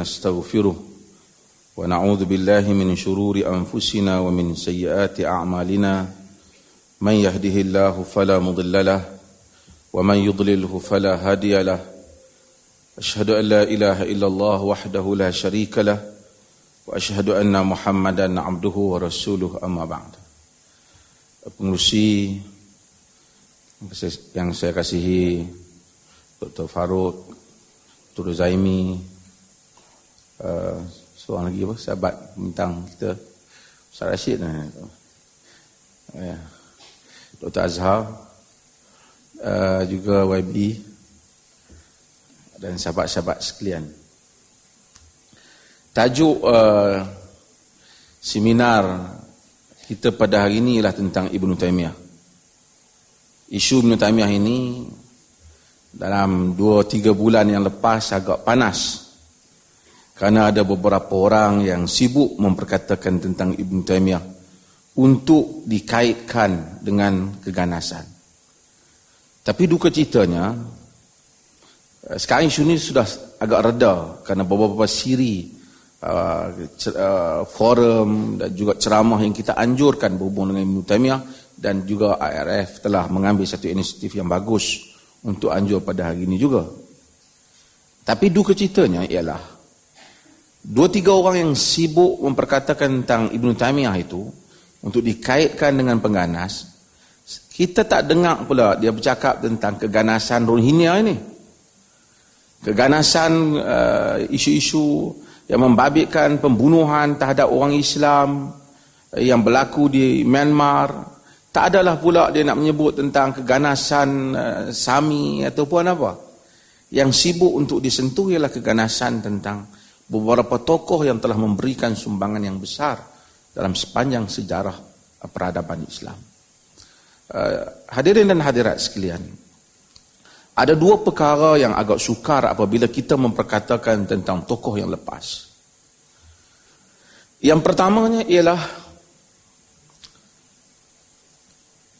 نستغفره ونعوذ بالله من شرور أنفسنا ومن سيئات أعمالنا من يهده الله فلا مضل له ومن يضلله فلا هادي له أشهد أن لا إله إلا الله وحده لا شريك له وأشهد أن محمدا عبده ورسوله أما بعد pengurusi yang saya kasihi Dr. Farouk Dr. Zaimi uh, seorang lagi apa sahabat bintang kita Ustaz Rashid uh, Dr. Azhar uh, juga YB dan sahabat-sahabat sekalian tajuk uh, seminar kita pada hari ini ialah tentang Ibn Taymiyah. Isu Ibn Taymiyah ini dalam 2-3 bulan yang lepas agak panas. Kerana ada beberapa orang yang sibuk memperkatakan tentang Ibn Taymiyah untuk dikaitkan dengan keganasan. Tapi duka ceritanya, sekarang isu ini sudah agak reda kerana beberapa siri uh, forum dan juga ceramah yang kita anjurkan berhubung dengan Ibn Taymiyah dan juga IRF telah mengambil satu inisiatif yang bagus untuk anjur pada hari ini juga. Tapi duka ceritanya ialah dua tiga orang yang sibuk memperkatakan tentang Ibn Taymiyah itu untuk dikaitkan dengan pengganas, kita tak dengar pula dia bercakap tentang keganasan Rohingya ini. Keganasan uh, isu-isu yang membabitkan pembunuhan terhadap orang Islam yang berlaku di Myanmar tak adalah pula dia nak menyebut tentang keganasan uh, Sami ataupun apa yang sibuk untuk disentuh ialah keganasan tentang beberapa tokoh yang telah memberikan sumbangan yang besar dalam sepanjang sejarah peradaban Islam uh, hadirin dan hadirat sekalian ada dua perkara yang agak sukar apabila kita memperkatakan tentang tokoh yang lepas. Yang pertamanya ialah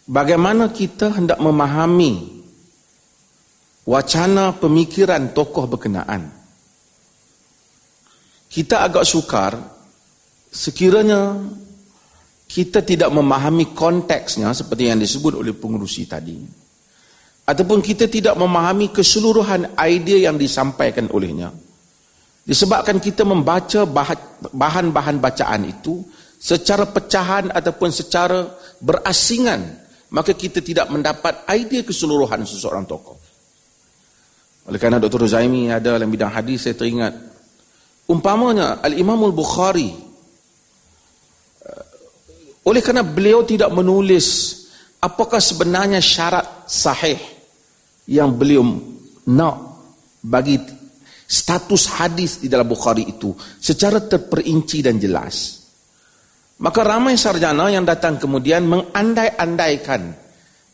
bagaimana kita hendak memahami wacana pemikiran tokoh berkenaan. Kita agak sukar sekiranya kita tidak memahami konteksnya seperti yang disebut oleh pengurusi tadi ataupun kita tidak memahami keseluruhan idea yang disampaikan olehnya disebabkan kita membaca bahan-bahan bacaan itu secara pecahan ataupun secara berasingan maka kita tidak mendapat idea keseluruhan seseorang tokoh oleh kerana Dr. Zaimi ada dalam bidang hadis saya teringat umpamanya Al-Imam Al-Bukhari eh, oleh kerana beliau tidak menulis apakah sebenarnya syarat sahih yang beliau nak bagi status hadis di dalam Bukhari itu secara terperinci dan jelas. Maka ramai sarjana yang datang kemudian mengandai-andaikan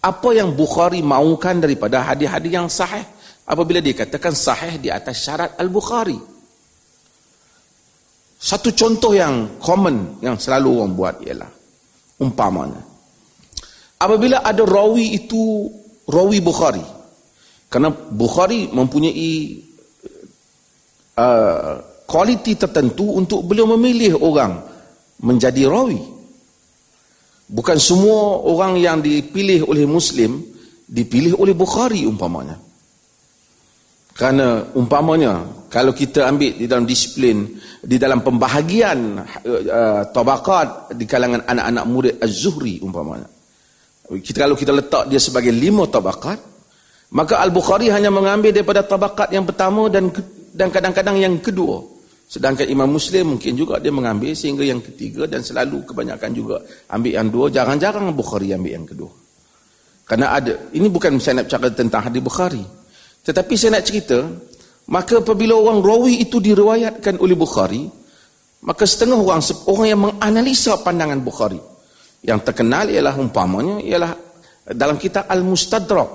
apa yang Bukhari maukan daripada hadis-hadis yang sahih apabila dia katakan sahih di atas syarat Al-Bukhari. Satu contoh yang common yang selalu orang buat ialah umpamanya. Apabila ada rawi itu rawi Bukhari kerana Bukhari mempunyai uh, kualiti tertentu untuk beliau memilih orang menjadi rawi. Bukan semua orang yang dipilih oleh Muslim dipilih oleh Bukhari umpamanya. Kerana umpamanya kalau kita ambil di dalam disiplin di dalam pembahagian uh, tabaqat di kalangan anak-anak murid Az-Zuhri umpamanya. Kita kalau kita letak dia sebagai lima tabaqat Maka Al-Bukhari hanya mengambil daripada tabakat yang pertama dan dan kadang-kadang yang kedua. Sedangkan Imam Muslim mungkin juga dia mengambil sehingga yang ketiga dan selalu kebanyakan juga ambil yang dua. Jarang-jarang Bukhari ambil yang kedua. Karena ada, ini bukan saya nak cakap tentang hadis Bukhari. Tetapi saya nak cerita, maka apabila orang rawi itu diriwayatkan oleh Bukhari, maka setengah orang, orang yang menganalisa pandangan Bukhari, yang terkenal ialah umpamanya, ialah dalam kitab Al-Mustadrak,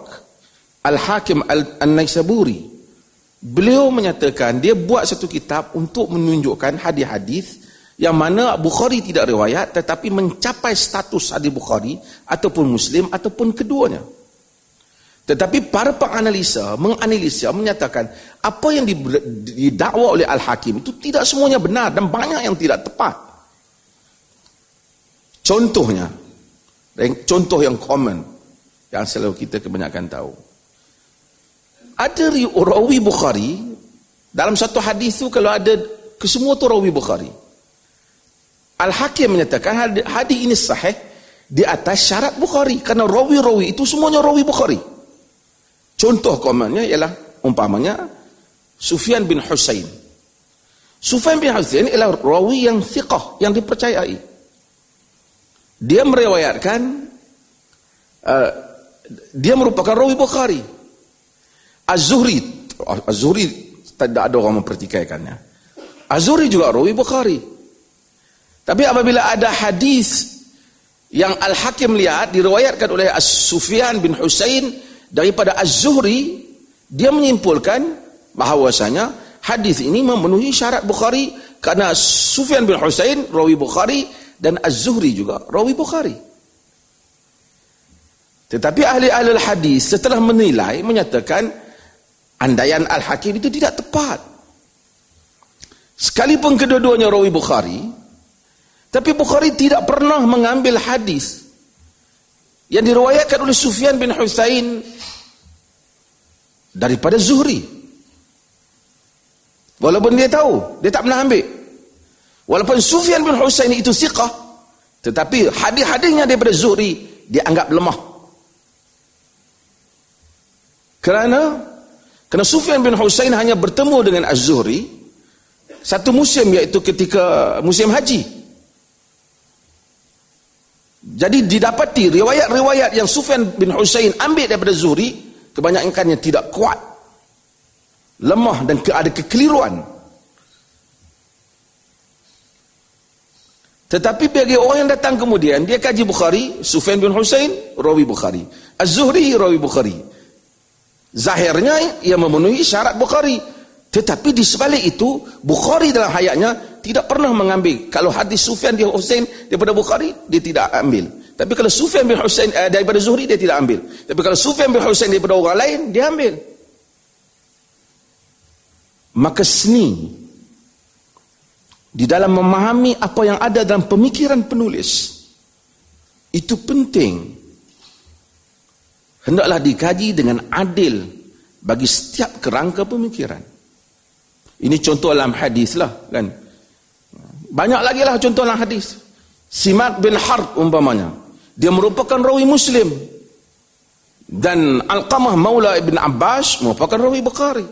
Al-Hakim Al-Naisaburi beliau menyatakan dia buat satu kitab untuk menunjukkan hadis-hadis yang mana Bukhari tidak riwayat tetapi mencapai status hadis Bukhari ataupun Muslim ataupun keduanya Tetapi para penganalisa menganalisa menyatakan apa yang didakwa oleh Al-Hakim itu tidak semuanya benar dan banyak yang tidak tepat. Contohnya, contoh yang common yang selalu kita kebanyakan tahu. Ada rawi Bukhari dalam satu hadis tu kalau ada kesemua tu rawi Bukhari. Al-Hakim menyatakan hadis ini sahih di atas syarat Bukhari kerana rawi-rawi itu semuanya rawi Bukhari. Contoh komennya ialah umpamanya Sufyan bin Husain. Sufyan bin Husain ialah rawi yang thiqah, yang dipercayai. Dia meriwayatkan uh, dia merupakan rawi Bukhari. Az-Zuhri, Az-Zuhri tidak ada orang mempertikaikannya. Az-Zuhri juga rawi Bukhari. Tapi apabila ada hadis yang Al-Hakim lihat diriwayatkan oleh As-Sufyan bin Husain daripada Az-Zuhri dia menyimpulkan bahawasanya hadis ini memenuhi syarat Bukhari kerana Sufyan bin Husain rawi Bukhari dan Az-Zuhri juga rawi Bukhari. Tetapi ahli-ahli hadis setelah menilai menyatakan andaian Al-Hakim itu tidak tepat. Sekalipun kedua-duanya rawi Bukhari, tapi Bukhari tidak pernah mengambil hadis yang diriwayatkan oleh Sufyan bin Husain daripada Zuhri. Walaupun dia tahu, dia tak pernah ambil. Walaupun Sufyan bin Husain itu siqah, tetapi hadis-hadisnya daripada Zuhri dia anggap lemah. Kerana kerana Sufyan bin Husain hanya bertemu dengan Az-Zuhri satu musim iaitu ketika musim haji. Jadi didapati riwayat-riwayat yang Sufyan bin Husain ambil daripada Zuhri, kebanyakannya tidak kuat. Lemah dan ada kekeliruan. Tetapi bagi orang yang datang kemudian, dia kaji Bukhari, Sufyan bin Husain, rawi Bukhari. Az-Zuhri, rawi Bukhari. Zahirnya, ia memenuhi syarat Bukhari. Tetapi di sebalik itu, Bukhari dalam hayatnya tidak pernah mengambil. Kalau hadis Sufyan bin Husain daripada Bukhari, dia tidak ambil. Tapi kalau Sufyan bin Husain eh, daripada Zuhri, dia tidak ambil. Tapi kalau Sufyan bin Husain daripada orang lain, dia ambil. Maka seni di dalam memahami apa yang ada dalam pemikiran penulis itu penting hendaklah dikaji dengan adil bagi setiap kerangka pemikiran ini contoh dalam hadis lah kan. Banyak lagi lah contoh dalam hadis. Simak bin Harb umpamanya. Dia merupakan rawi Muslim. Dan Al-Qamah Maula Ibn Abbas merupakan rawi Bukhari.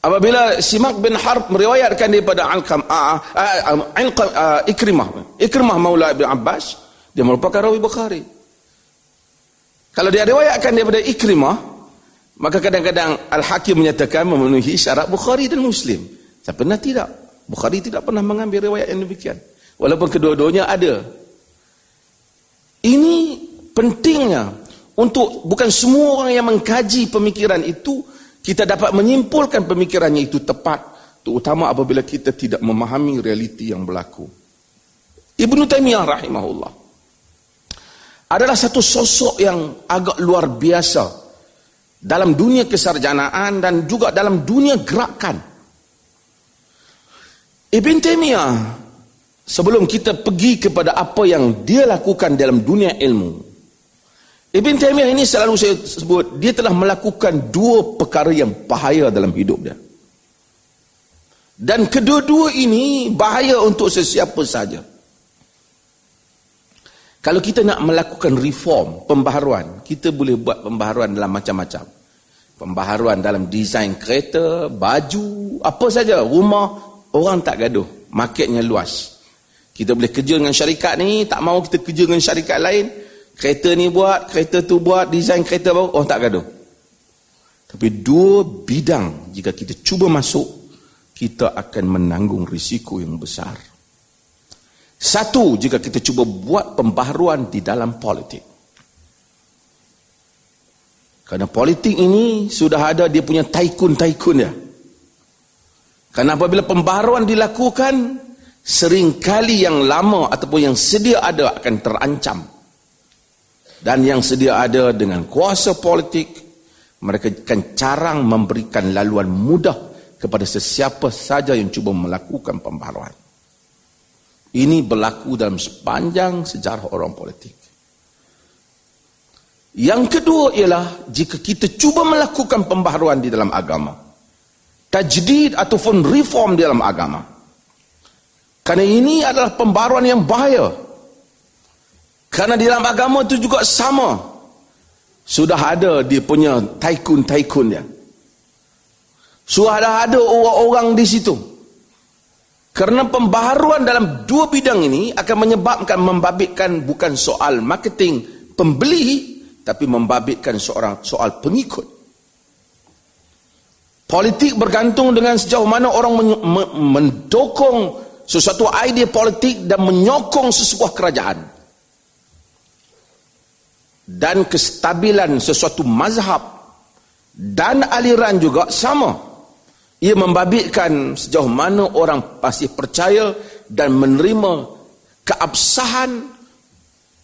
Apabila Simak bin Harb meriwayatkan daripada Al-Qam uh, uh, uh, Ikrimah. Ikrimah Maula Ibn Abbas. Dia merupakan rawi Bukhari. Kalau dia riwayatkan daripada Ikrimah. Maka kadang-kadang Al-Hakim menyatakan memenuhi syarat Bukhari dan Muslim. Saya pernah tidak. Bukhari tidak pernah mengambil riwayat yang demikian. Walaupun kedua-duanya ada. Ini pentingnya untuk bukan semua orang yang mengkaji pemikiran itu kita dapat menyimpulkan pemikirannya itu tepat terutama apabila kita tidak memahami realiti yang berlaku. Ibnu Taimiyah rahimahullah adalah satu sosok yang agak luar biasa dalam dunia kesarjanaan dan juga dalam dunia gerakan. Ibn Taymiyah sebelum kita pergi kepada apa yang dia lakukan dalam dunia ilmu. Ibn Taymiyah ini selalu saya sebut dia telah melakukan dua perkara yang bahaya dalam hidup dia. Dan kedua-dua ini bahaya untuk sesiapa saja. Kalau kita nak melakukan reform, pembaharuan, kita boleh buat pembaharuan dalam macam-macam. Pembaharuan dalam desain kereta, baju, apa saja, rumah, orang tak gaduh. Marketnya luas. Kita boleh kerja dengan syarikat ni, tak mau kita kerja dengan syarikat lain. Kereta ni buat, kereta tu buat, desain kereta baru, orang tak gaduh. Tapi dua bidang, jika kita cuba masuk, kita akan menanggung risiko yang besar. Satu, jika kita cuba buat pembaharuan di dalam politik. Karena politik ini sudah ada dia punya taikun-taikun ya. Karena apabila pembaharuan dilakukan, seringkali yang lama ataupun yang sedia ada akan terancam. dan yang sedia ada dengan kuasa politik mereka akan carang memberikan laluan mudah kepada sesiapa saja yang cuba melakukan pembaharuan ini berlaku dalam sepanjang sejarah orang politik yang kedua ialah jika kita cuba melakukan pembaharuan di dalam agama tajdid ataupun reform di dalam agama kerana ini adalah pembaruan yang bahaya. Kerana di dalam agama itu juga sama. Sudah ada dia punya taikun-taikun dia. Sudah ada orang-orang di situ. Kerana pembaharuan dalam dua bidang ini akan menyebabkan membabitkan bukan soal marketing pembeli tapi membabitkan seorang soal pengikut. Politik bergantung dengan sejauh mana orang mendukung sesuatu idea politik dan menyokong sesebuah kerajaan dan kestabilan sesuatu mazhab dan aliran juga sama ia membabitkan sejauh mana orang pasti percaya dan menerima keabsahan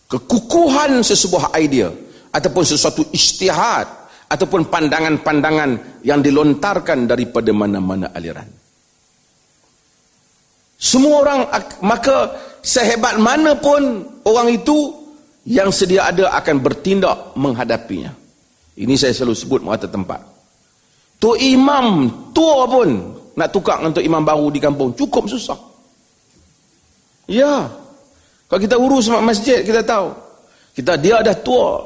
kekukuhan sesebuah idea ataupun sesuatu istihad ataupun pandangan-pandangan yang dilontarkan daripada mana-mana aliran semua orang maka sehebat mana pun orang itu yang sedia ada akan bertindak menghadapinya. Ini saya selalu sebut mata tempat. Tu imam tua pun nak tukar untuk imam baru di kampung cukup susah. Ya. Kalau kita urus masjid kita tahu. Kita dia dah tua.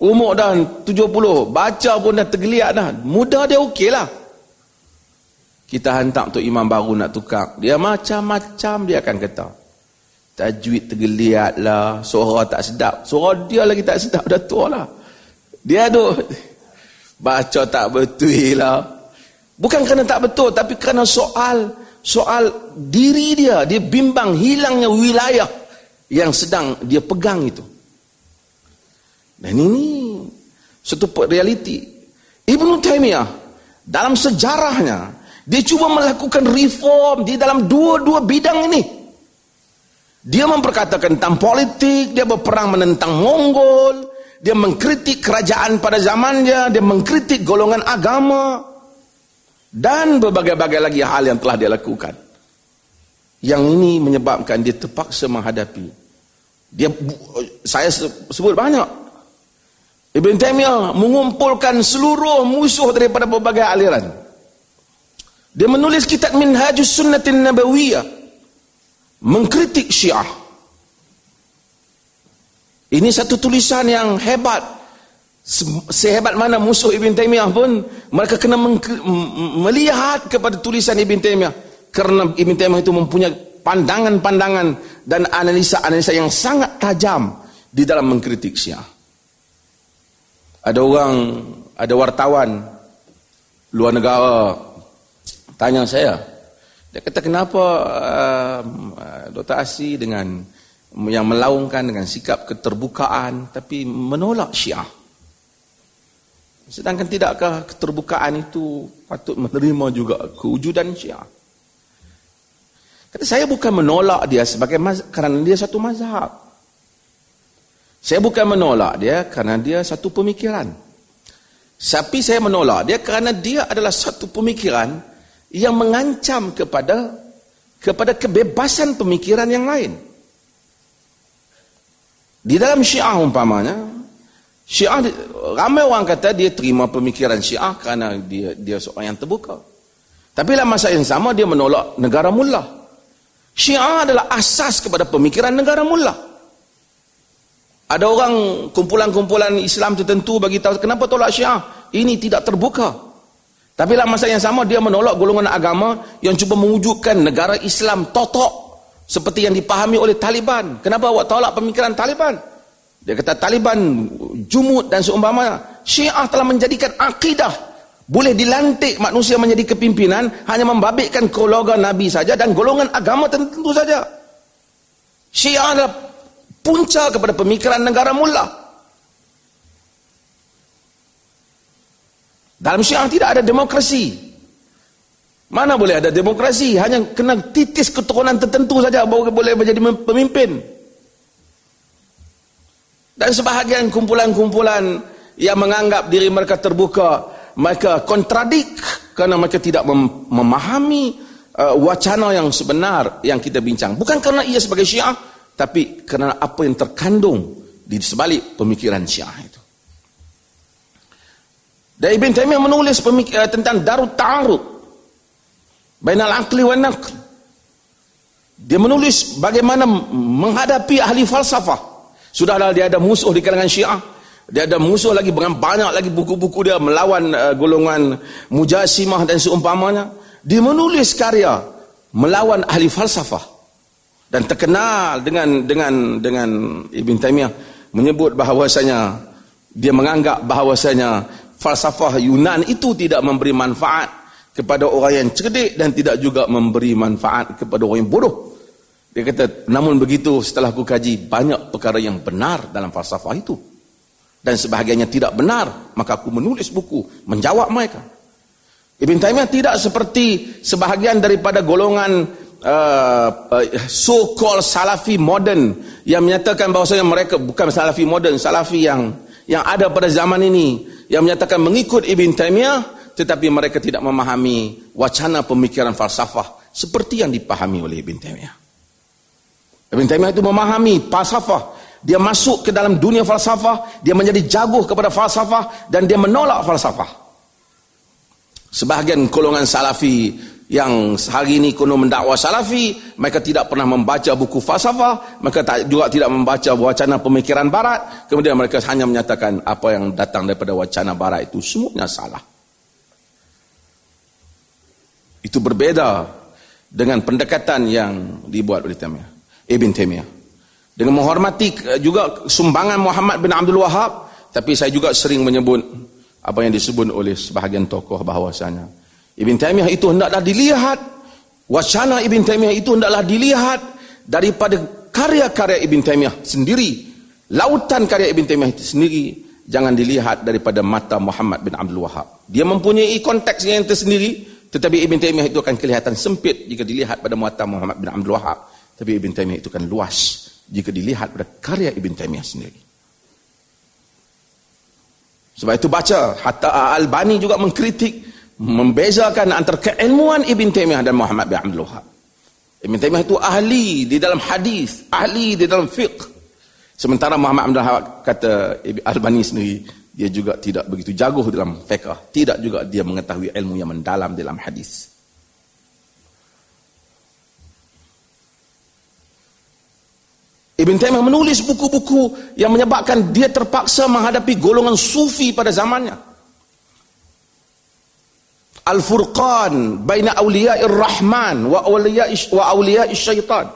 Umur dah 70, baca pun dah tergeliat dah. Muda dia okeylah. lah kita hantar untuk imam baru nak tukar dia macam-macam dia akan kata tajwid tergeliat lah suara tak sedap suara dia lagi tak sedap dah tua lah dia tu baca tak betul lah. Bukan kerana tak betul tapi kerana soal soal diri dia. Dia bimbang hilangnya wilayah yang sedang dia pegang itu. Dan ini satu realiti. Ibn Taymiyah dalam sejarahnya dia cuba melakukan reform di dalam dua-dua bidang ini. Dia memperkatakan tentang politik, dia berperang menentang Mongol, dia mengkritik kerajaan pada zamannya, dia mengkritik golongan agama dan berbagai-bagai lagi hal yang telah dia lakukan. Yang ini menyebabkan dia terpaksa menghadapi. Dia saya sebut banyak. Ibn Taymiyah mengumpulkan seluruh musuh daripada berbagai aliran. Dia menulis kitab Minhajus Sunnatin Nabawiyah mengkritik Syiah. Ini satu tulisan yang hebat. Sehebat mana musuh Ibn Taymiyah pun mereka kena melihat kepada tulisan Ibn Taymiyah kerana Ibn Taymiyah itu mempunyai pandangan-pandangan dan analisa-analisa yang sangat tajam di dalam mengkritik Syiah. Ada orang, ada wartawan luar negara tanya saya dia kata kenapa uh, Dr. Asi dengan yang melaungkan dengan sikap keterbukaan tapi menolak syiah. Sedangkan tidakkah keterbukaan itu patut menerima juga kewujudan syiah? Kata saya bukan menolak dia sebagai maz- kerana dia satu mazhab. Saya bukan menolak dia kerana dia satu pemikiran. Tapi saya menolak dia kerana dia adalah satu pemikiran yang mengancam kepada kepada kebebasan pemikiran yang lain. Di dalam Syiah umpamanya, Syiah ramai orang kata dia terima pemikiran Syiah kerana dia dia seorang yang terbuka. Tapi dalam masa yang sama dia menolak negara mullah. Syiah adalah asas kepada pemikiran negara mullah. Ada orang kumpulan-kumpulan Islam tertentu bagi tahu kenapa tolak Syiah? Ini tidak terbuka. Tapi dalam masa yang sama dia menolak golongan agama yang cuba mewujudkan negara Islam totok seperti yang dipahami oleh Taliban. Kenapa awak tolak pemikiran Taliban? Dia kata Taliban jumud dan seumpamanya. Syiah telah menjadikan akidah boleh dilantik manusia menjadi kepimpinan hanya membabitkan keluarga Nabi saja dan golongan agama tertentu saja. Syiah adalah punca kepada pemikiran negara mullah. Dalam syiah tidak ada demokrasi. Mana boleh ada demokrasi? Hanya kena titis keturunan tertentu saja baru boleh menjadi pemimpin. Dan sebahagian kumpulan-kumpulan yang menganggap diri mereka terbuka, mereka kontradik kerana mereka tidak mem memahami uh, wacana yang sebenar yang kita bincang. Bukan kerana ia sebagai syiah, tapi kerana apa yang terkandung di sebalik pemikiran syiah itu. Dan Ibn Taymiyah menulis uh, tentang darut ta'arud bainal aqli wa naql. Dia menulis bagaimana menghadapi ahli falsafah. Sudahlah dia ada musuh di kalangan syiah. Dia ada musuh lagi dengan banyak lagi buku-buku dia melawan uh, golongan mujasimah dan seumpamanya. Dia menulis karya melawan ahli falsafah dan terkenal dengan dengan dengan Ibn Taymiyah menyebut bahawasanya dia menganggap bahawasanya falsafah Yunan itu tidak memberi manfaat kepada orang yang cerdik dan tidak juga memberi manfaat kepada orang yang bodoh. Dia kata, namun begitu setelah aku kaji banyak perkara yang benar dalam falsafah itu dan sebahagiannya tidak benar maka aku menulis buku menjawab mereka Ibn Taymiyah tidak seperti sebahagian daripada golongan uh, uh, so-called Salafi modern yang menyatakan bahawasanya mereka bukan Salafi modern, Salafi yang yang ada pada zaman ini yang menyatakan mengikut Ibn Taymiyah tetapi mereka tidak memahami wacana pemikiran falsafah seperti yang dipahami oleh Ibn Taymiyah. Ibn Taymiyah itu memahami falsafah dia masuk ke dalam dunia falsafah, dia menjadi jago kepada falsafah dan dia menolak falsafah. Sebahagian golongan salafi yang hari ini kuno mendakwa salafi, mereka tidak pernah membaca buku falsafah, mereka juga tidak membaca wacana pemikiran barat, kemudian mereka hanya menyatakan apa yang datang daripada wacana barat itu semuanya salah. Itu berbeda dengan pendekatan yang dibuat oleh Taimiyah, Ibn Taimiyah dengan menghormati eh, juga sumbangan Muhammad bin Abdul Wahab tapi saya juga sering menyebut apa yang disebut oleh sebahagian tokoh bahawasanya. Ibn Taymiyah itu hendaklah dilihat wacana Ibn Taymiyah itu hendaklah dilihat daripada karya-karya Ibn Taymiyah sendiri lautan karya Ibn Taymiyah itu sendiri jangan dilihat daripada mata Muhammad bin Abdul Wahab dia mempunyai konteks yang tersendiri tetapi Ibn Taymiyah itu akan kelihatan sempit jika dilihat pada mata Muhammad bin Abdul Wahab tapi Ibn Taymiyah itu akan luas jika dilihat pada karya Ibn Taymiyah sendiri. Sebab itu baca, hatta Al-Bani juga mengkritik, membezakan antara keilmuan Ibn Taymiyah dan Muhammad bin Abdul Wahab. Ibn Taymiyah itu ahli di dalam hadis, ahli di dalam fiqh. Sementara Muhammad Abdul Wahab kata Al-Bani sendiri, dia juga tidak begitu jago dalam fiqh. Tidak juga dia mengetahui ilmu yang mendalam dalam hadis. Ibn Taymiyah menulis buku-buku yang menyebabkan dia terpaksa menghadapi golongan sufi pada zamannya. Al-Furqan baina awliya'ir rahman wa awliya'ish wa awliya'ish syaitan.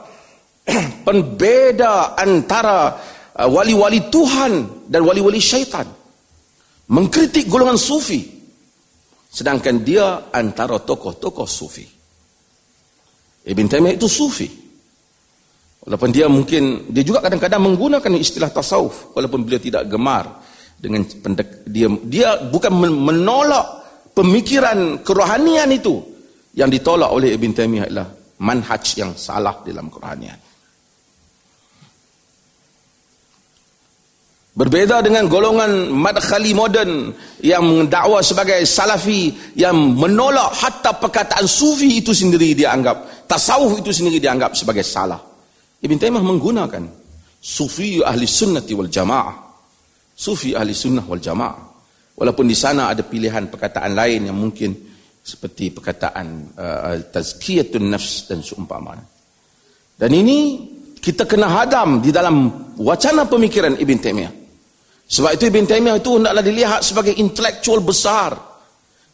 Pembeda antara uh, wali-wali Tuhan dan wali-wali syaitan. Mengkritik golongan sufi. Sedangkan dia antara tokoh-tokoh sufi. Ibn Taymiyah itu sufi. Walaupun dia mungkin dia juga kadang-kadang menggunakan istilah tasawuf walaupun beliau tidak gemar dengan pendek, dia dia bukan menolak pemikiran kerohanian itu yang ditolak oleh Ibn Taimiyah adalah manhaj yang salah dalam kerohanian. Berbeza dengan golongan madkhali moden yang mendakwa sebagai salafi yang menolak hatta perkataan sufi itu sendiri dianggap tasawuf itu sendiri dianggap sebagai salah. Ibn Taymah menggunakan sufi ahli sunnati wal jamaah. Sufi ahli sunnah wal jamaah. Walaupun di sana ada pilihan perkataan lain yang mungkin seperti perkataan uh, tazkiyatun nafs dan seumpamanya. Dan ini kita kena hadam di dalam wacana pemikiran Ibn Taymiyah. Sebab itu Ibn Taymiyah itu hendaklah dilihat sebagai intelektual besar.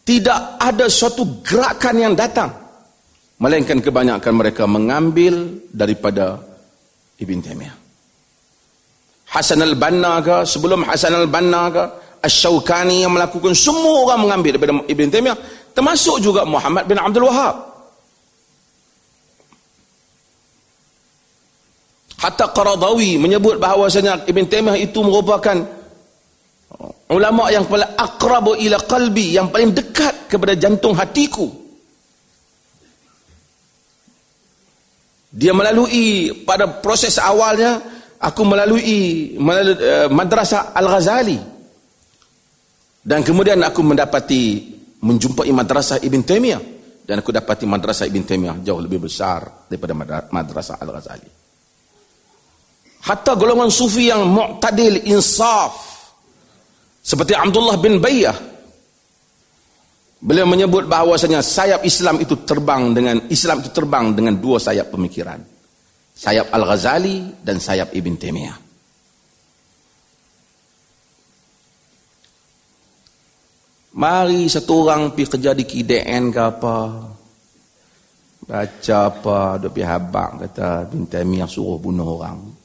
Tidak ada suatu gerakan yang datang. Melainkan kebanyakan mereka mengambil daripada Ibn Taymiyah. Hasan al-Banna ke, sebelum Hasan al-Banna ke, Ash-Shawkani yang melakukan semua orang mengambil daripada Ibn Taymiyah, termasuk juga Muhammad bin Abdul Wahab. Hatta Qaradawi menyebut bahawasanya Ibn Taymiyah itu merupakan ulama yang paling akrabu ila qalbi, yang paling dekat kepada jantung hatiku. Dia melalui pada proses awalnya aku melalui, melalui uh, madrasah Al-Ghazali. Dan kemudian aku mendapati menjumpai madrasah Ibn Taymiyah. Dan aku dapati madrasah Ibn Taymiyah jauh lebih besar daripada madrasah Al-Ghazali. Hatta golongan sufi yang mu'tadil insaf seperti Abdullah bin Bayyah Beliau menyebut bahawasanya sayap Islam itu terbang dengan Islam itu terbang dengan dua sayap pemikiran. Sayap Al-Ghazali dan sayap Ibn Taimiyah. Mari satu orang pergi kerja di KDN ke apa. Baca apa, dia pergi habak kata Ibn Taimiyah suruh bunuh orang.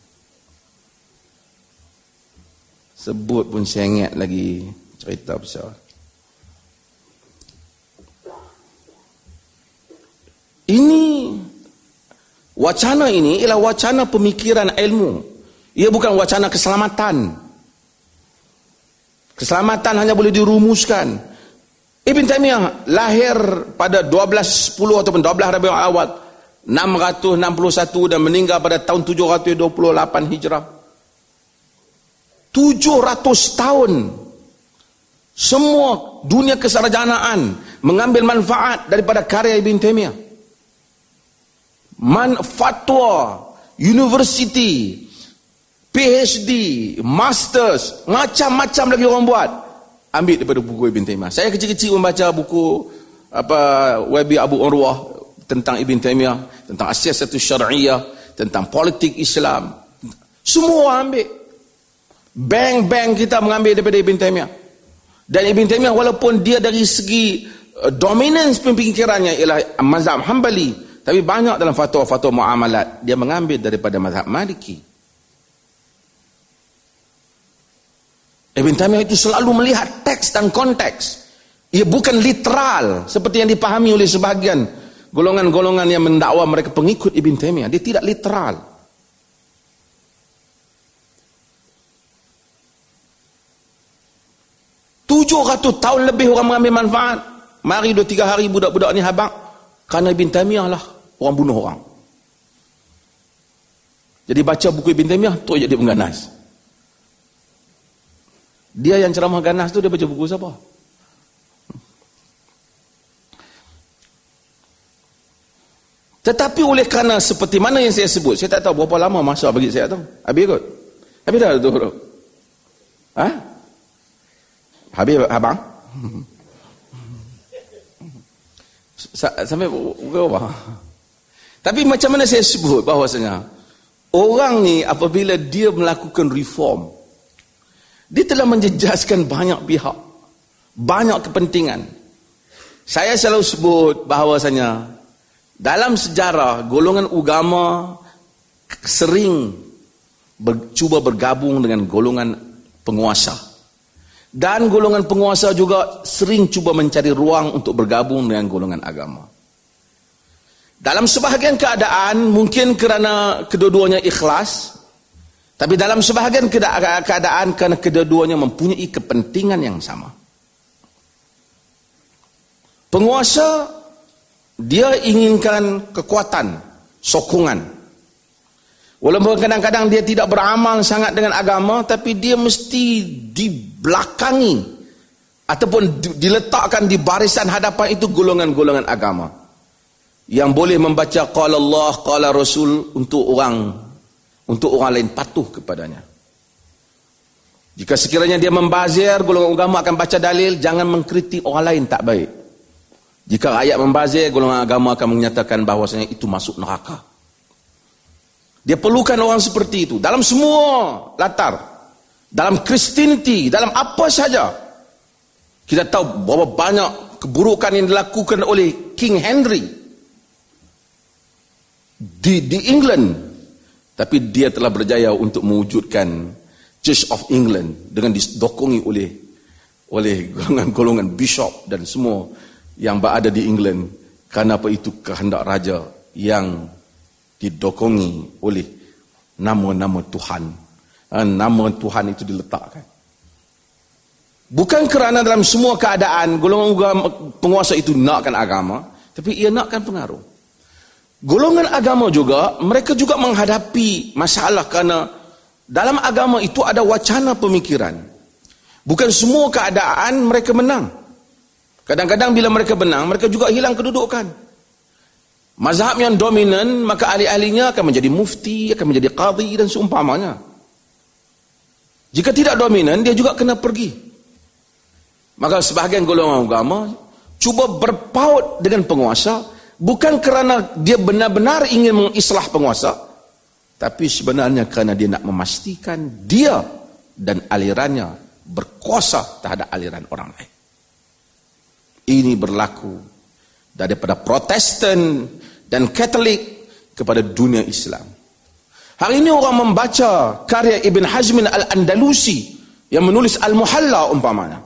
Sebut pun sengit lagi cerita besar. Ini wacana ini ialah wacana pemikiran ilmu. Ia bukan wacana keselamatan. Keselamatan hanya boleh dirumuskan. Ibn Taymiyah lahir pada 1210 ataupun 12 Rabiul Awal 661 dan meninggal pada tahun 728 Hijrah. 700 tahun. Semua dunia kesarjanaan mengambil manfaat daripada karya Ibn Taymiyah. Man fatwa university PhD masters macam-macam lagi orang buat. Ambil daripada buku Ibn Taymiyah. Saya kecil-kecil membaca buku apa Wabi Abu Urwah tentang Ibn Taymiyah tentang satu syariah tentang politik Islam. Semua ambil bank-bank kita mengambil daripada Ibn Taymiyah dan Ibn Taymiyah walaupun dia dari segi uh, dominance pemikirannya ialah mazhab Hanbali tapi banyak dalam fatwa-fatwa muamalat dia mengambil daripada mazhab Maliki. Ibn Taimiyah itu selalu melihat teks dan konteks. Ia bukan literal seperti yang dipahami oleh sebahagian golongan-golongan yang mendakwa mereka pengikut Ibn Taimiyah. Dia tidak literal. Tujuh ratus tahun lebih orang mengambil manfaat. Mari dua tiga hari budak-budak ni habak. Kerana Ibn Taimiyah lah orang bunuh orang. Jadi baca buku Ibn Taymiyah, tu jadi pengganas. Dia yang ceramah ganas tu dia baca buku siapa? Tetapi oleh kerana seperti mana yang saya sebut, saya tak tahu berapa lama masa bagi saya tahu. Habis kot. Habis dah tu. Ha? Habis abang? Sampai berapa? Tapi macam mana saya sebut bahawasanya orang ni apabila dia melakukan reform dia telah menjejaskan banyak pihak banyak kepentingan saya selalu sebut bahawasanya dalam sejarah golongan agama sering ber, cuba bergabung dengan golongan penguasa dan golongan penguasa juga sering cuba mencari ruang untuk bergabung dengan golongan agama dalam sebahagian keadaan mungkin kerana kedua-duanya ikhlas tapi dalam sebahagian keadaan kerana kedua-duanya mempunyai kepentingan yang sama. Penguasa dia inginkan kekuatan, sokongan. Walaupun kadang-kadang dia tidak beramal sangat dengan agama tapi dia mesti dibelakangi ataupun diletakkan di barisan hadapan itu golongan-golongan agama. Yang boleh membaca qala Allah qala Rasul untuk orang untuk orang lain patuh kepadanya. Jika sekiranya dia membazir golongan agama akan baca dalil jangan mengkritik orang lain tak baik. Jika ayat membazir golongan agama akan menyatakan bahawasanya itu masuk neraka dia perlukan orang seperti itu. Dalam semua latar. Dalam Christianity dalam apa saja. Kita tahu berapa banyak keburukan yang dilakukan oleh King Henry. Di di England. Tapi dia telah berjaya untuk mewujudkan Church of England dengan didokongi oleh oleh golongan-golongan bishop dan semua yang berada di England. Kerana apa? Itu kehendak raja yang didokongi oleh nama-nama Tuhan ha, nama Tuhan itu diletakkan bukan kerana dalam semua keadaan golongan penguasa itu nakkan agama tapi ia nakkan pengaruh Golongan agama juga, mereka juga menghadapi masalah kerana dalam agama itu ada wacana pemikiran. Bukan semua keadaan mereka menang. Kadang-kadang bila mereka menang, mereka juga hilang kedudukan. Mazhab yang dominan, maka ahli-ahlinya akan menjadi mufti, akan menjadi qadhi dan seumpamanya. Jika tidak dominan, dia juga kena pergi. Maka sebahagian golongan agama cuba berpaut dengan penguasa bukan kerana dia benar-benar ingin mengislah penguasa, tapi sebenarnya kerana dia nak memastikan dia dan alirannya berkuasa terhadap aliran orang lain. Ini berlaku daripada Protestan dan Katolik kepada dunia Islam. Hari ini orang membaca karya Ibn Hazmin Al-Andalusi yang menulis Al-Muhalla umpamanya.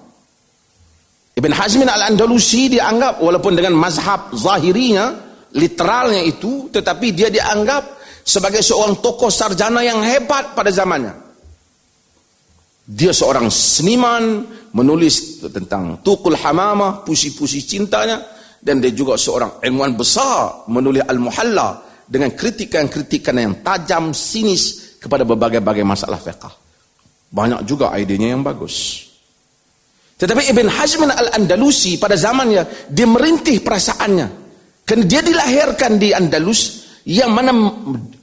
Ibn Hazmin Al-Andalusi dianggap walaupun dengan mazhab zahirinya, literalnya itu, tetapi dia dianggap sebagai seorang tokoh sarjana yang hebat pada zamannya. Dia seorang seniman menulis tentang Tuqul Hamamah, puisi-puisi cintanya dan dia juga seorang ilmuwan besar menulis Al-Muhalla dengan kritikan-kritikan yang tajam, sinis kepada berbagai-bagai masalah fiqah. Banyak juga idenya yang bagus. Tetapi Ibn Hazm Al-Andalusi pada zamannya dia merintih perasaannya. Kerana dia dilahirkan di Andalus yang mana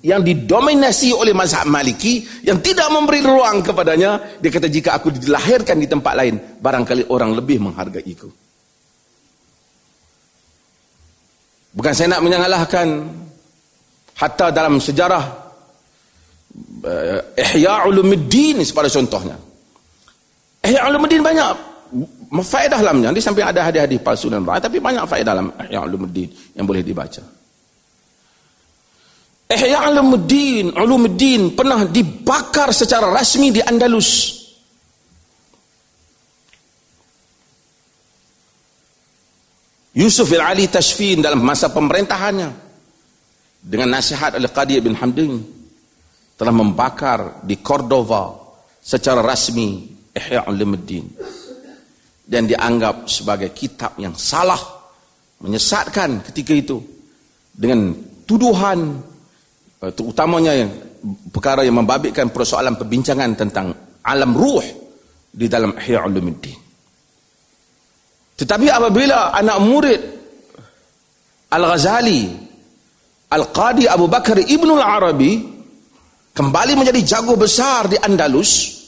yang didominasi oleh mazhab maliki yang tidak memberi ruang kepadanya dia kata jika aku dilahirkan di tempat lain barangkali orang lebih menghargaiku bukan saya nak menyalahkan. Hatta dalam sejarah uh, Ihya Ulumuddin seperti contohnya. Ihya Ulumuddin banyak faedah dalamnya. Di samping ada hadis-hadis palsu dan tapi banyak faedah dalam Ihya Ulumuddin yang boleh dibaca. Ihya Ulumuddin, Ulumuddin pernah dibakar secara rasmi di Andalus. Yusuf Al-Ali Tashfin dalam masa pemerintahannya dengan nasihat oleh Qadi bin Hamdin telah membakar di Cordova secara rasmi Ihya Ulumuddin dan dianggap sebagai kitab yang salah menyesatkan ketika itu dengan tuduhan Eh, terutamanya yang perkara yang membabitkan persoalan perbincangan tentang alam ruh di dalam Ihya Ulumuddin. Tetapi apabila anak murid Al-Ghazali Al-Qadi Abu Bakar Ibn Al-Arabi kembali menjadi jago besar di Andalus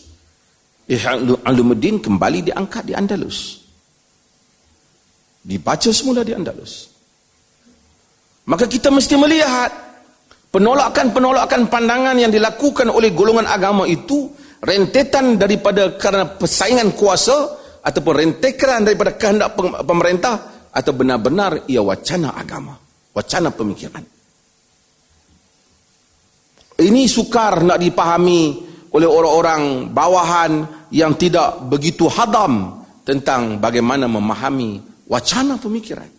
Ihya Ulumuddin kembali diangkat di Andalus. Dibaca semula di Andalus. Maka kita mesti melihat penolakan-penolakan pandangan yang dilakukan oleh golongan agama itu rentetan daripada kerana persaingan kuasa ataupun rentetan daripada kehendak pemerintah atau benar-benar ia wacana agama wacana pemikiran ini sukar nak dipahami oleh orang-orang bawahan yang tidak begitu hadam tentang bagaimana memahami wacana pemikiran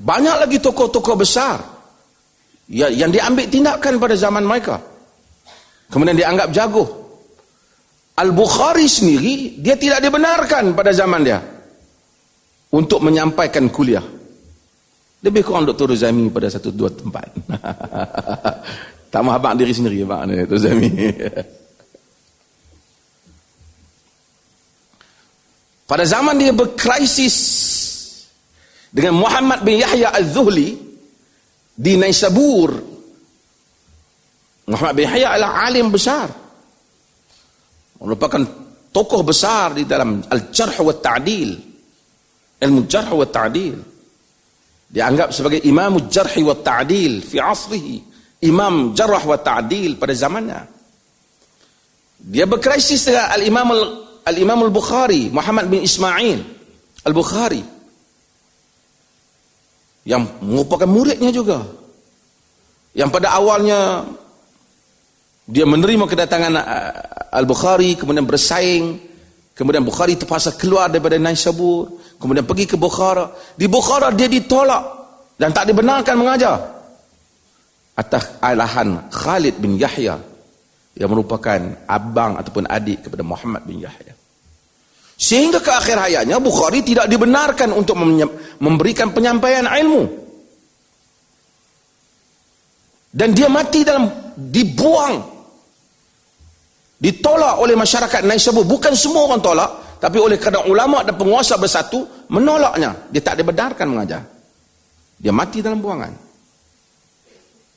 Banyak lagi tokoh-tokoh besar ya, yang diambil tindakan pada zaman mereka. Kemudian dianggap jago. Al-Bukhari sendiri, dia tidak dibenarkan pada zaman dia. Untuk menyampaikan kuliah. Lebih kurang Dr. Zami pada satu dua tempat. tak mahabak diri sendiri, Pak Dr. Zami. pada zaman dia berkrisis dengan Muhammad bin Yahya Al-Zuhli di Naisabur Muhammad bin Yahya adalah alim besar. Merupakan tokoh besar di dalam Al-Jarh wa Ta'dil. Ilmu Jarh wa Ta'dil. Dianggap sebagai imam Jarh wa Ta'dil fi asrihi imam Jarh wa Ta'dil pada zamannya. Dia berkrisis dengan Al-Imam Al-Imam Al-Bukhari Muhammad bin Ismail Al-Bukhari. Yang merupakan muridnya juga. Yang pada awalnya dia menerima kedatangan uh, Al-Bukhari kemudian bersaing kemudian Bukhari terpaksa keluar daripada Naisabur kemudian pergi ke Bukhara di Bukhara dia ditolak dan tak dibenarkan mengajar atas alahan Khalid bin Yahya yang merupakan abang ataupun adik kepada Muhammad bin Yahya Sehingga ke akhir hayatnya Bukhari tidak dibenarkan untuk memberikan penyampaian ilmu. Dan dia mati dalam dibuang. Ditolak oleh masyarakat Naisabur. Bukan semua orang tolak. Tapi oleh kerana ulama dan penguasa bersatu, menolaknya. Dia tak dibenarkan mengajar. Dia mati dalam buangan.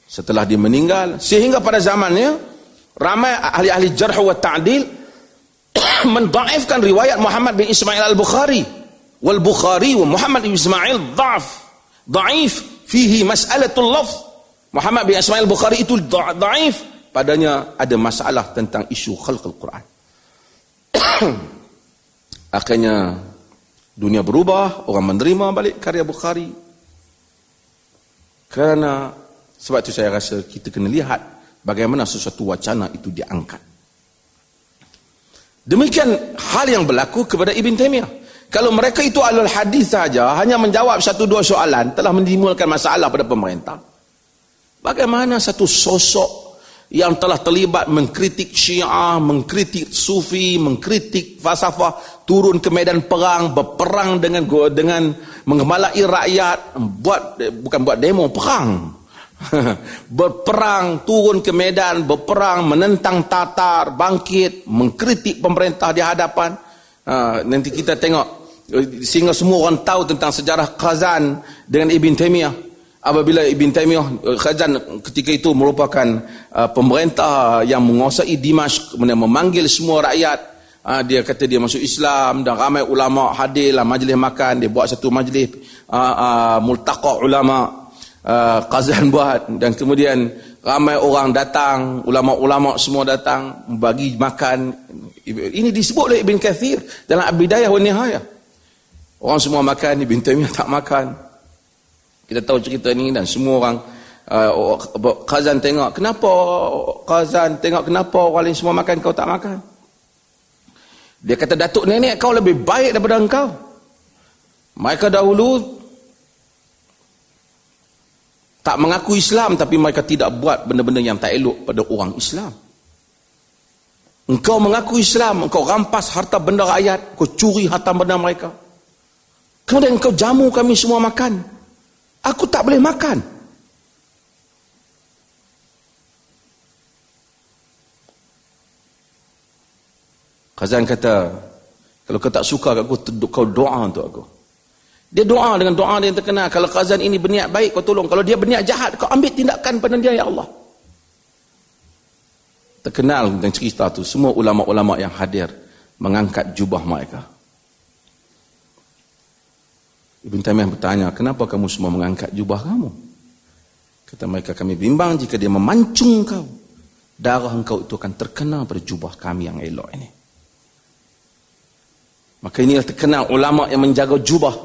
Setelah dia meninggal. Sehingga pada zamannya, ramai ahli-ahli jarh wa ta'dil mendaifkan riwayat Muhammad bin Ismail al-Bukhari. Wal Bukhari wa Muhammad bin Ismail da'af. Da'if fihi mas'alatul lafz. Muhammad bin Ismail Bukhari itu daif padanya ada masalah tentang isu khalqul Quran. Akhirnya dunia berubah, orang menerima balik karya Bukhari. Kerana sebab itu saya rasa kita kena lihat bagaimana sesuatu wacana itu diangkat. Demikian hal yang berlaku kepada Ibn Taymiyah. Kalau mereka itu alul hadis saja, hanya menjawab satu dua soalan, telah menimbulkan masalah pada pemerintah. Bagaimana satu sosok yang telah terlibat mengkritik syiah, mengkritik sufi, mengkritik falsafah, turun ke medan perang, berperang dengan dengan mengemalai rakyat, buat bukan buat demo, perang. berperang, turun ke medan, berperang, menentang Tatar, bangkit, mengkritik pemerintah di hadapan. Ha, nanti kita tengok, sehingga semua orang tahu tentang sejarah Khazan dengan Ibn Taymiyah apabila Ibn Taymiyah eh, Khazan ketika itu merupakan uh, pemerintah yang menguasai Dimash kemudian memanggil semua rakyat uh, dia kata dia masuk Islam dan ramai ulama hadir lah majlis makan dia buat satu majlis uh, uh, multaqa ulama uh, Khazan buat dan kemudian ramai orang datang ulama-ulama semua datang bagi makan. Ini disebut oleh Ibn Kathir dalam Abidayah wa Nihayah. Orang semua makan Ibn Taymiyah tak makan kita tahu cerita ni dan semua orang uh, Khazan tengok, kenapa Khazan tengok kenapa orang lain semua makan kau tak makan? Dia kata datuk nenek kau lebih baik daripada engkau. Mereka dahulu tak mengaku Islam tapi mereka tidak buat benda-benda yang tak elok pada orang Islam. Engkau mengaku Islam, engkau rampas harta benda rakyat, kau curi harta benda mereka. Kemudian engkau jamu kami semua makan. Aku tak boleh makan. Khazan kata, kalau kau tak suka aku, kau doa untuk aku. Dia doa dengan doa dia yang terkenal. Kalau Khazan ini berniat baik, kau tolong. Kalau dia berniat jahat, kau ambil tindakan pada dia, Ya Allah. Terkenal dengan cerita tu. Semua ulama-ulama yang hadir mengangkat jubah mereka. Ibn Taymiyah bertanya, kenapa kamu semua mengangkat jubah kamu? Kata mereka, kami bimbang jika dia memancung kau. Darah engkau itu akan terkena pada jubah kami yang elok ini. Maka inilah terkenal ulama yang menjaga jubah.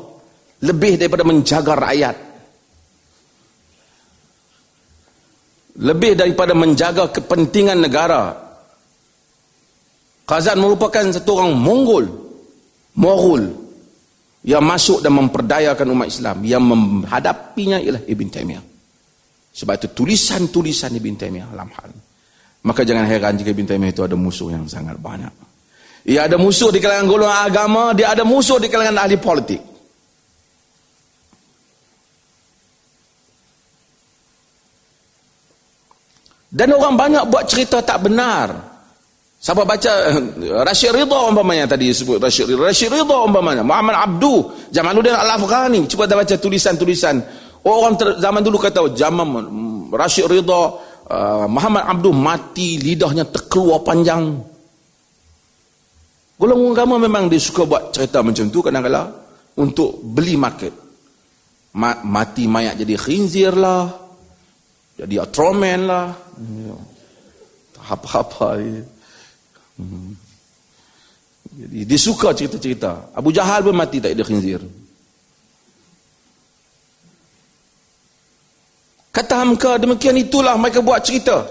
Lebih daripada menjaga rakyat. Lebih daripada menjaga kepentingan negara. Khazan merupakan satu orang Mongol. Morul yang masuk dan memperdayakan umat Islam yang menghadapinya ialah Ibn Taymiyah. Sebab itu tulisan-tulisan Ibn Taymiyah dalam hal maka jangan heran jika Ibn Taymiyah itu ada musuh yang sangat banyak. Ia ada musuh di kalangan golongan agama dia ada musuh di kalangan ahli politik. Dan orang banyak buat cerita tak benar Siapa baca eh, Rashid Ridha umpamanya tadi sebut Rashid Ridha. Rashid Ridha umpamanya. Muhammad Abdu. Jamaluddin Al-Afghani. Cuba dah baca tulisan-tulisan. Orang zaman dulu kata zaman Rashid Ridha. Uh, Muhammad Abdu mati lidahnya terkeluar panjang. Golongan agama memang dia suka buat cerita macam tu kadang-kadang untuk beli market. Ma mati mayat jadi khinzir lah. Jadi atromen lah. Apa-apa. Ya. Hmm. Jadi dia suka cerita-cerita. Abu Jahal pun mati tak ada khinzir. Kata Hamka demikian itulah mereka buat cerita.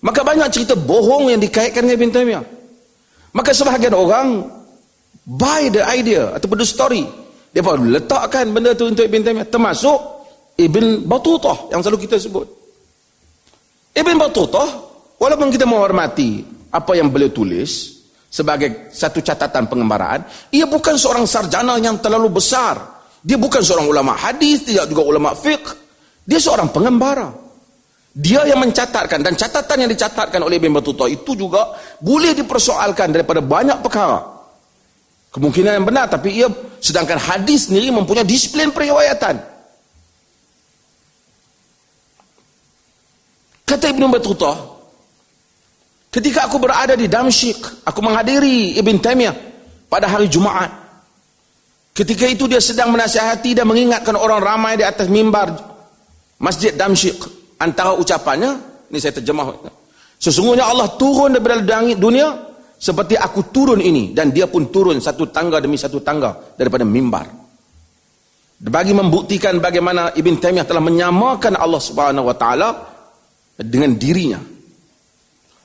Maka banyak cerita bohong yang dikaitkan dengan Ibn Taymiyah. Maka sebahagian orang buy the idea ataupun the story. Dia pun letakkan benda tu untuk Ibn Taymiyah. Termasuk Ibn Batutah yang selalu kita sebut. Ibn Batutah walaupun kita menghormati apa yang beliau tulis sebagai satu catatan pengembaraan, ia bukan seorang sarjana yang terlalu besar. Dia bukan seorang ulama hadis, tidak juga ulama fiqh. Dia seorang pengembara. Dia yang mencatatkan dan catatan yang dicatatkan oleh Ibn Battuta itu juga boleh dipersoalkan daripada banyak perkara. Kemungkinan yang benar tapi ia sedangkan hadis sendiri mempunyai disiplin periwayatan. Kata Ibn Battuta, ketika aku berada di Damsyik, aku menghadiri Ibn Taymiyah pada hari Jumaat. Ketika itu dia sedang menasihati dan mengingatkan orang ramai di atas mimbar Masjid Damsyik. Antara ucapannya ini saya terjemah. Sesungguhnya Allah turun daripada dunia seperti aku turun ini dan dia pun turun satu tangga demi satu tangga daripada mimbar. Bagi membuktikan bagaimana Ibn Taymiyah telah menyamakan Allah Subhanahu wa taala dengan dirinya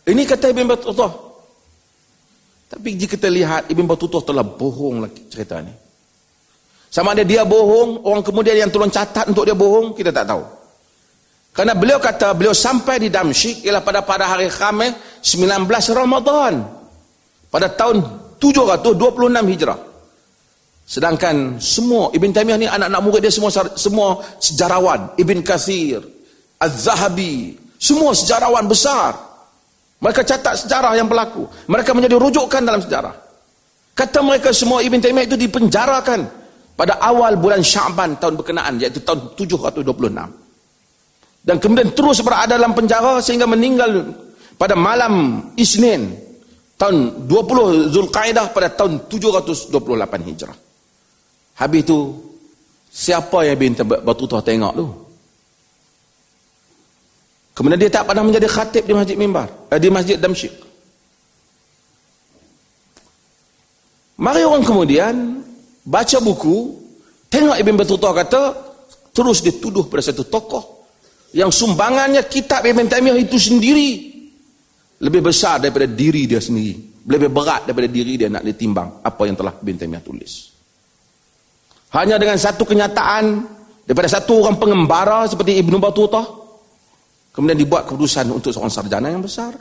ini kata Ibn Battutah tapi jika kita lihat Ibn Battutah telah bohong lagi cerita ini sama ada dia bohong orang kemudian yang tolong catat untuk dia bohong kita tak tahu Karena beliau kata beliau sampai di Damsyik ialah pada pada hari Khamis 19 Ramadan pada tahun 726 Hijrah. Sedangkan semua Ibn Taymiyah ni anak-anak murid dia semua semua sejarawan, Ibn Kathir, Az-Zahabi, semua sejarawan besar. Mereka catat sejarah yang berlaku. Mereka menjadi rujukan dalam sejarah. Kata mereka semua Ibn Taymiyah itu dipenjarakan pada awal bulan Syaban tahun berkenaan iaitu tahun 726 dan kemudian terus berada dalam penjara sehingga meninggal pada malam Isnin tahun 20 Zulkaidah pada tahun 728 Hijrah. Habis itu siapa yang binti Batutah tengok tu? Kemudian dia tak pernah menjadi khatib di Masjid Mimbar, eh, di Masjid Damsyik. Mari orang kemudian baca buku, tengok Ibn Battuta kata terus dituduh pada satu tokoh yang sumbangannya kitab Ibn Taymiyah itu sendiri. Lebih besar daripada diri dia sendiri. Lebih berat daripada diri dia nak ditimbang apa yang telah Ibn Taymiyah tulis. Hanya dengan satu kenyataan daripada satu orang pengembara seperti Ibn Battuta kemudian dibuat keputusan untuk seorang sarjana yang besar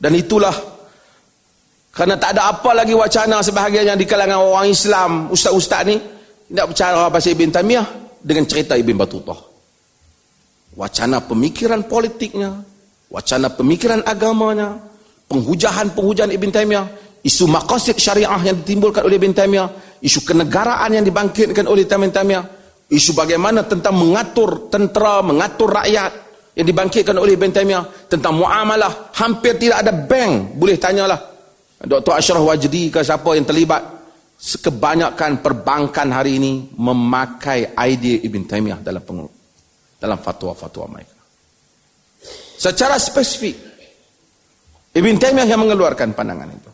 dan itulah kerana tak ada apa lagi wacana sebahagian yang di kalangan orang Islam ustaz-ustaz ni tidak bercara pasal Ibn Taymiyah dengan cerita Ibn Battuta. Wacana pemikiran politiknya, wacana pemikiran agamanya, penghujahan-penghujahan Ibn Taymiyah, isu maqasid syariah yang ditimbulkan oleh Ibn Taymiyah, isu kenegaraan yang dibangkitkan oleh Ibn Taymiyah, isu bagaimana tentang mengatur tentera, mengatur rakyat yang dibangkitkan oleh Ibn Taymiyah, tentang muamalah, hampir tidak ada bank, boleh tanyalah. Dr. Ashraf Wajdi ke siapa yang terlibat kebanyakan perbankan hari ini memakai idea Ibn Taymiyah dalam pengu dalam fatwa-fatwa mereka. Secara spesifik, Ibn Taymiyah yang mengeluarkan pandangan itu.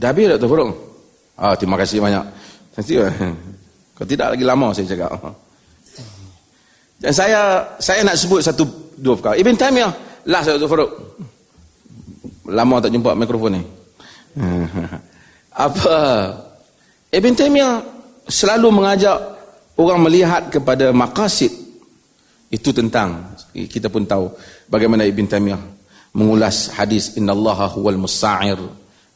Habis Dr. Furung? Oh, terima kasih banyak. Nanti, kalau tidak lagi lama saya cakap. Dan saya saya nak sebut satu dua perkara. Ibn Taymiyah, last Dr. Furung lama tak jumpa mikrofon ni apa Ibn Taymiyah selalu mengajak orang melihat kepada maqasid itu tentang kita pun tahu bagaimana Ibn Taymiyah mengulas hadis innallaha huwal musa'ir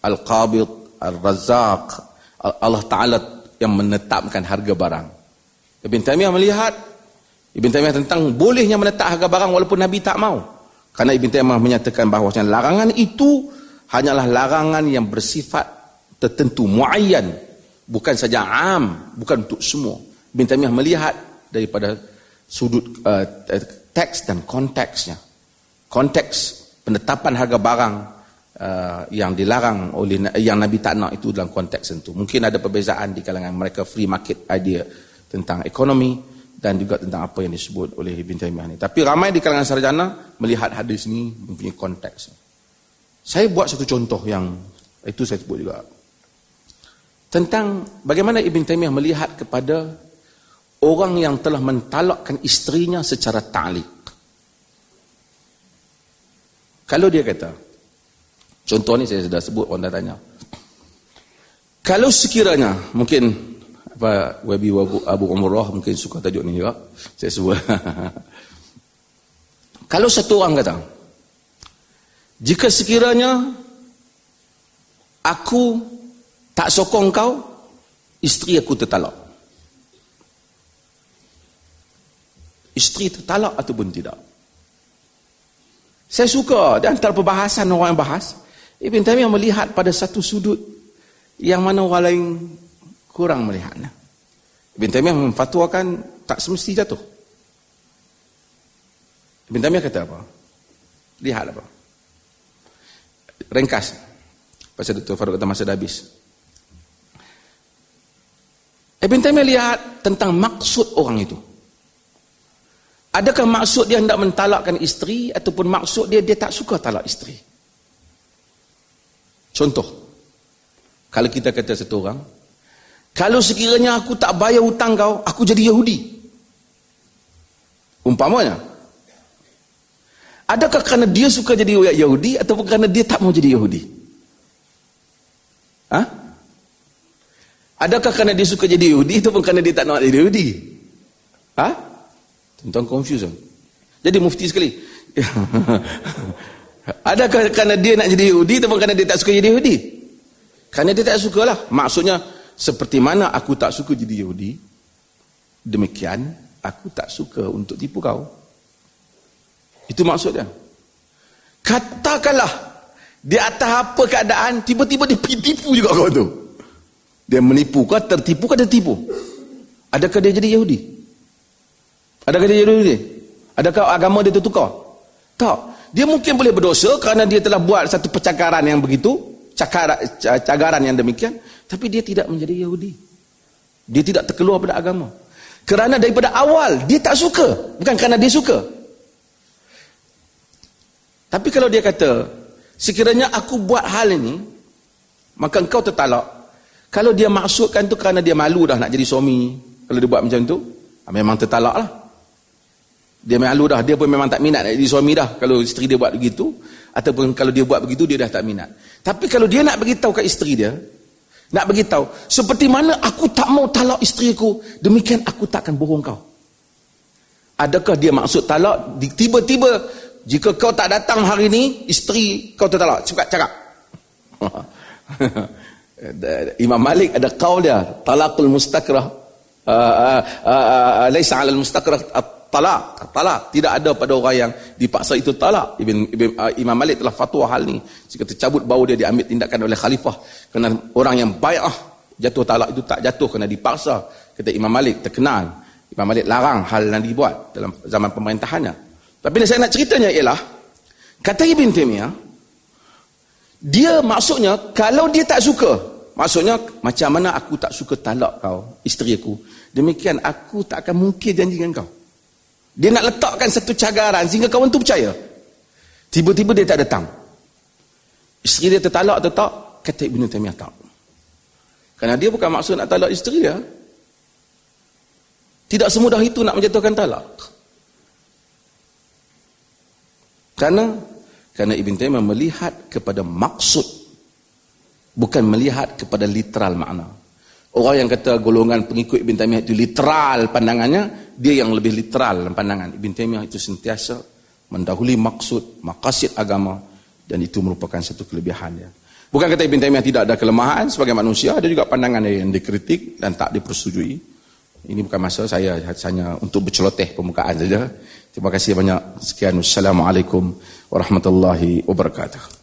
al-qabid al-razzaq Allah Ta'ala yang menetapkan harga barang Ibn Taymiyah melihat Ibn Taymiyah tentang bolehnya menetap harga barang walaupun Nabi tak mau Karena Ibn Taymah menyatakan bahawa larangan itu hanyalah larangan yang bersifat tertentu, muayyan. Bukan saja am, bukan untuk semua. Ibn Taymah melihat daripada sudut uh, teks dan konteksnya. Konteks penetapan harga barang uh, yang dilarang oleh yang Nabi tak nak itu dalam konteks itu. Mungkin ada perbezaan di kalangan mereka free market idea tentang ekonomi, dan juga tentang apa yang disebut oleh Ibn Taymiyah ini. Tapi ramai di kalangan sarjana melihat hadis ini mempunyai konteks. Saya buat satu contoh yang itu saya sebut juga. Tentang bagaimana Ibn Taymiyah melihat kepada orang yang telah mentalakkan istrinya secara ta'liq. Kalau dia kata, contoh ni saya sudah sebut orang dah tanya. Kalau sekiranya, mungkin apa Wabi Abu, Abu Umrah mungkin suka tajuk ni juga saya sebut kalau satu orang kata jika sekiranya aku tak sokong kau isteri aku tertalak. Isteri tertalak ataupun tidak. Saya suka dan antara perbahasan orang yang bahas, Ibn Taimiyah melihat pada satu sudut yang mana orang lain kurang melihatnya. Ibn Taimiyah memfatwakan tak semesti jatuh. Ibn Taimiyah kata apa? Lihat apa? Ringkas. Pasal Dr. Farouk kata masa dah habis. Ibn Taimiyah lihat tentang maksud orang itu. Adakah maksud dia hendak mentalakkan isteri ataupun maksud dia dia tak suka talak isteri? Contoh. Kalau kita kata satu orang, kalau sekiranya aku tak bayar hutang kau, aku jadi Yahudi. Umpamanya. Adakah kerana dia suka jadi Yahudi ataupun kerana dia tak mau jadi Yahudi? Ha? Adakah kerana dia suka jadi Yahudi ataupun kerana dia tak nak jadi Yahudi? Ha? Tentang confusion. Jadi mufti sekali. Adakah kerana dia nak jadi Yahudi ataupun kerana dia tak suka jadi Yahudi? Kerana dia tak suka lah. Maksudnya, seperti mana aku tak suka jadi Yahudi, demikian aku tak suka untuk tipu kau. Itu maksudnya. Katakanlah, di atas apa keadaan, tiba-tiba dia tipu juga kau tu. Dia menipu kau, tertipu kau, tertipu. Adakah dia jadi Yahudi? Adakah dia jadi Yahudi? Adakah agama dia tertukar? Tak. Dia mungkin boleh berdosa kerana dia telah buat satu percakaran yang begitu, cakar, cagaran yang demikian, tapi dia tidak menjadi Yahudi. Dia tidak terkeluar pada agama. Kerana daripada awal dia tak suka, bukan kerana dia suka. Tapi kalau dia kata, sekiranya aku buat hal ini, maka engkau tertalak. Kalau dia maksudkan tu kerana dia malu dah nak jadi suami, kalau dia buat macam tu, ah, memang tertalak lah. Dia malu dah, dia pun memang tak minat jadi suami dah. Kalau isteri dia buat begitu, ataupun kalau dia buat begitu, dia dah tak minat. Tapi kalau dia nak beritahu kat isteri dia, nak beritahu, seperti mana aku tak mau talak isteri aku, demikian aku takkan bohong kau. Adakah dia maksud talak? Tiba-tiba, jika kau tak datang hari ini, isteri kau tertalak. Cepat cakap. Imam Malik ada kau dia, talakul mustakrah. Uh, uh, uh, uh, Laisa alal mustakrah talak. Talak. Tidak ada pada orang yang dipaksa itu talak. Ibn, Ibn, uh, Imam Malik telah fatwa hal ni. Jika tercabut bau dia diambil tindakan oleh khalifah. Kerana orang yang bai'ah jatuh talak itu tak jatuh kerana dipaksa. Kata Imam Malik terkenal. Imam Malik larang hal yang dibuat dalam zaman pemerintahannya. Tapi saya nak ceritanya ialah kata Ibn Taymiyah dia maksudnya kalau dia tak suka maksudnya macam mana aku tak suka talak kau isteri aku. Demikian aku tak akan mungkin janji dengan kau dia nak letakkan satu cagaran sehingga kawan tu percaya. Tiba-tiba dia tak datang. Isteri dia tertalak atau tak? Kata Ibn Taymiyah tak. Kerana dia bukan maksud nak talak isteri dia. Tidak semudah itu nak menjatuhkan talak. Kerana kerana Ibn Taymiyah melihat kepada maksud bukan melihat kepada literal makna. Orang yang kata golongan pengikut Ibn Taymiyah itu literal pandangannya, dia yang lebih literal dalam pandangan. Ibn Taymiyah itu sentiasa mendahului maksud, makasid agama dan itu merupakan satu kelebihannya. Bukan kata Ibn Taymiyah tidak ada kelemahan sebagai manusia, ada juga pandangan yang dikritik dan tak dipersetujui. Ini bukan masa saya hanya untuk berceloteh permukaan saja. Terima kasih banyak. Sekian. Wassalamualaikum warahmatullahi wabarakatuh.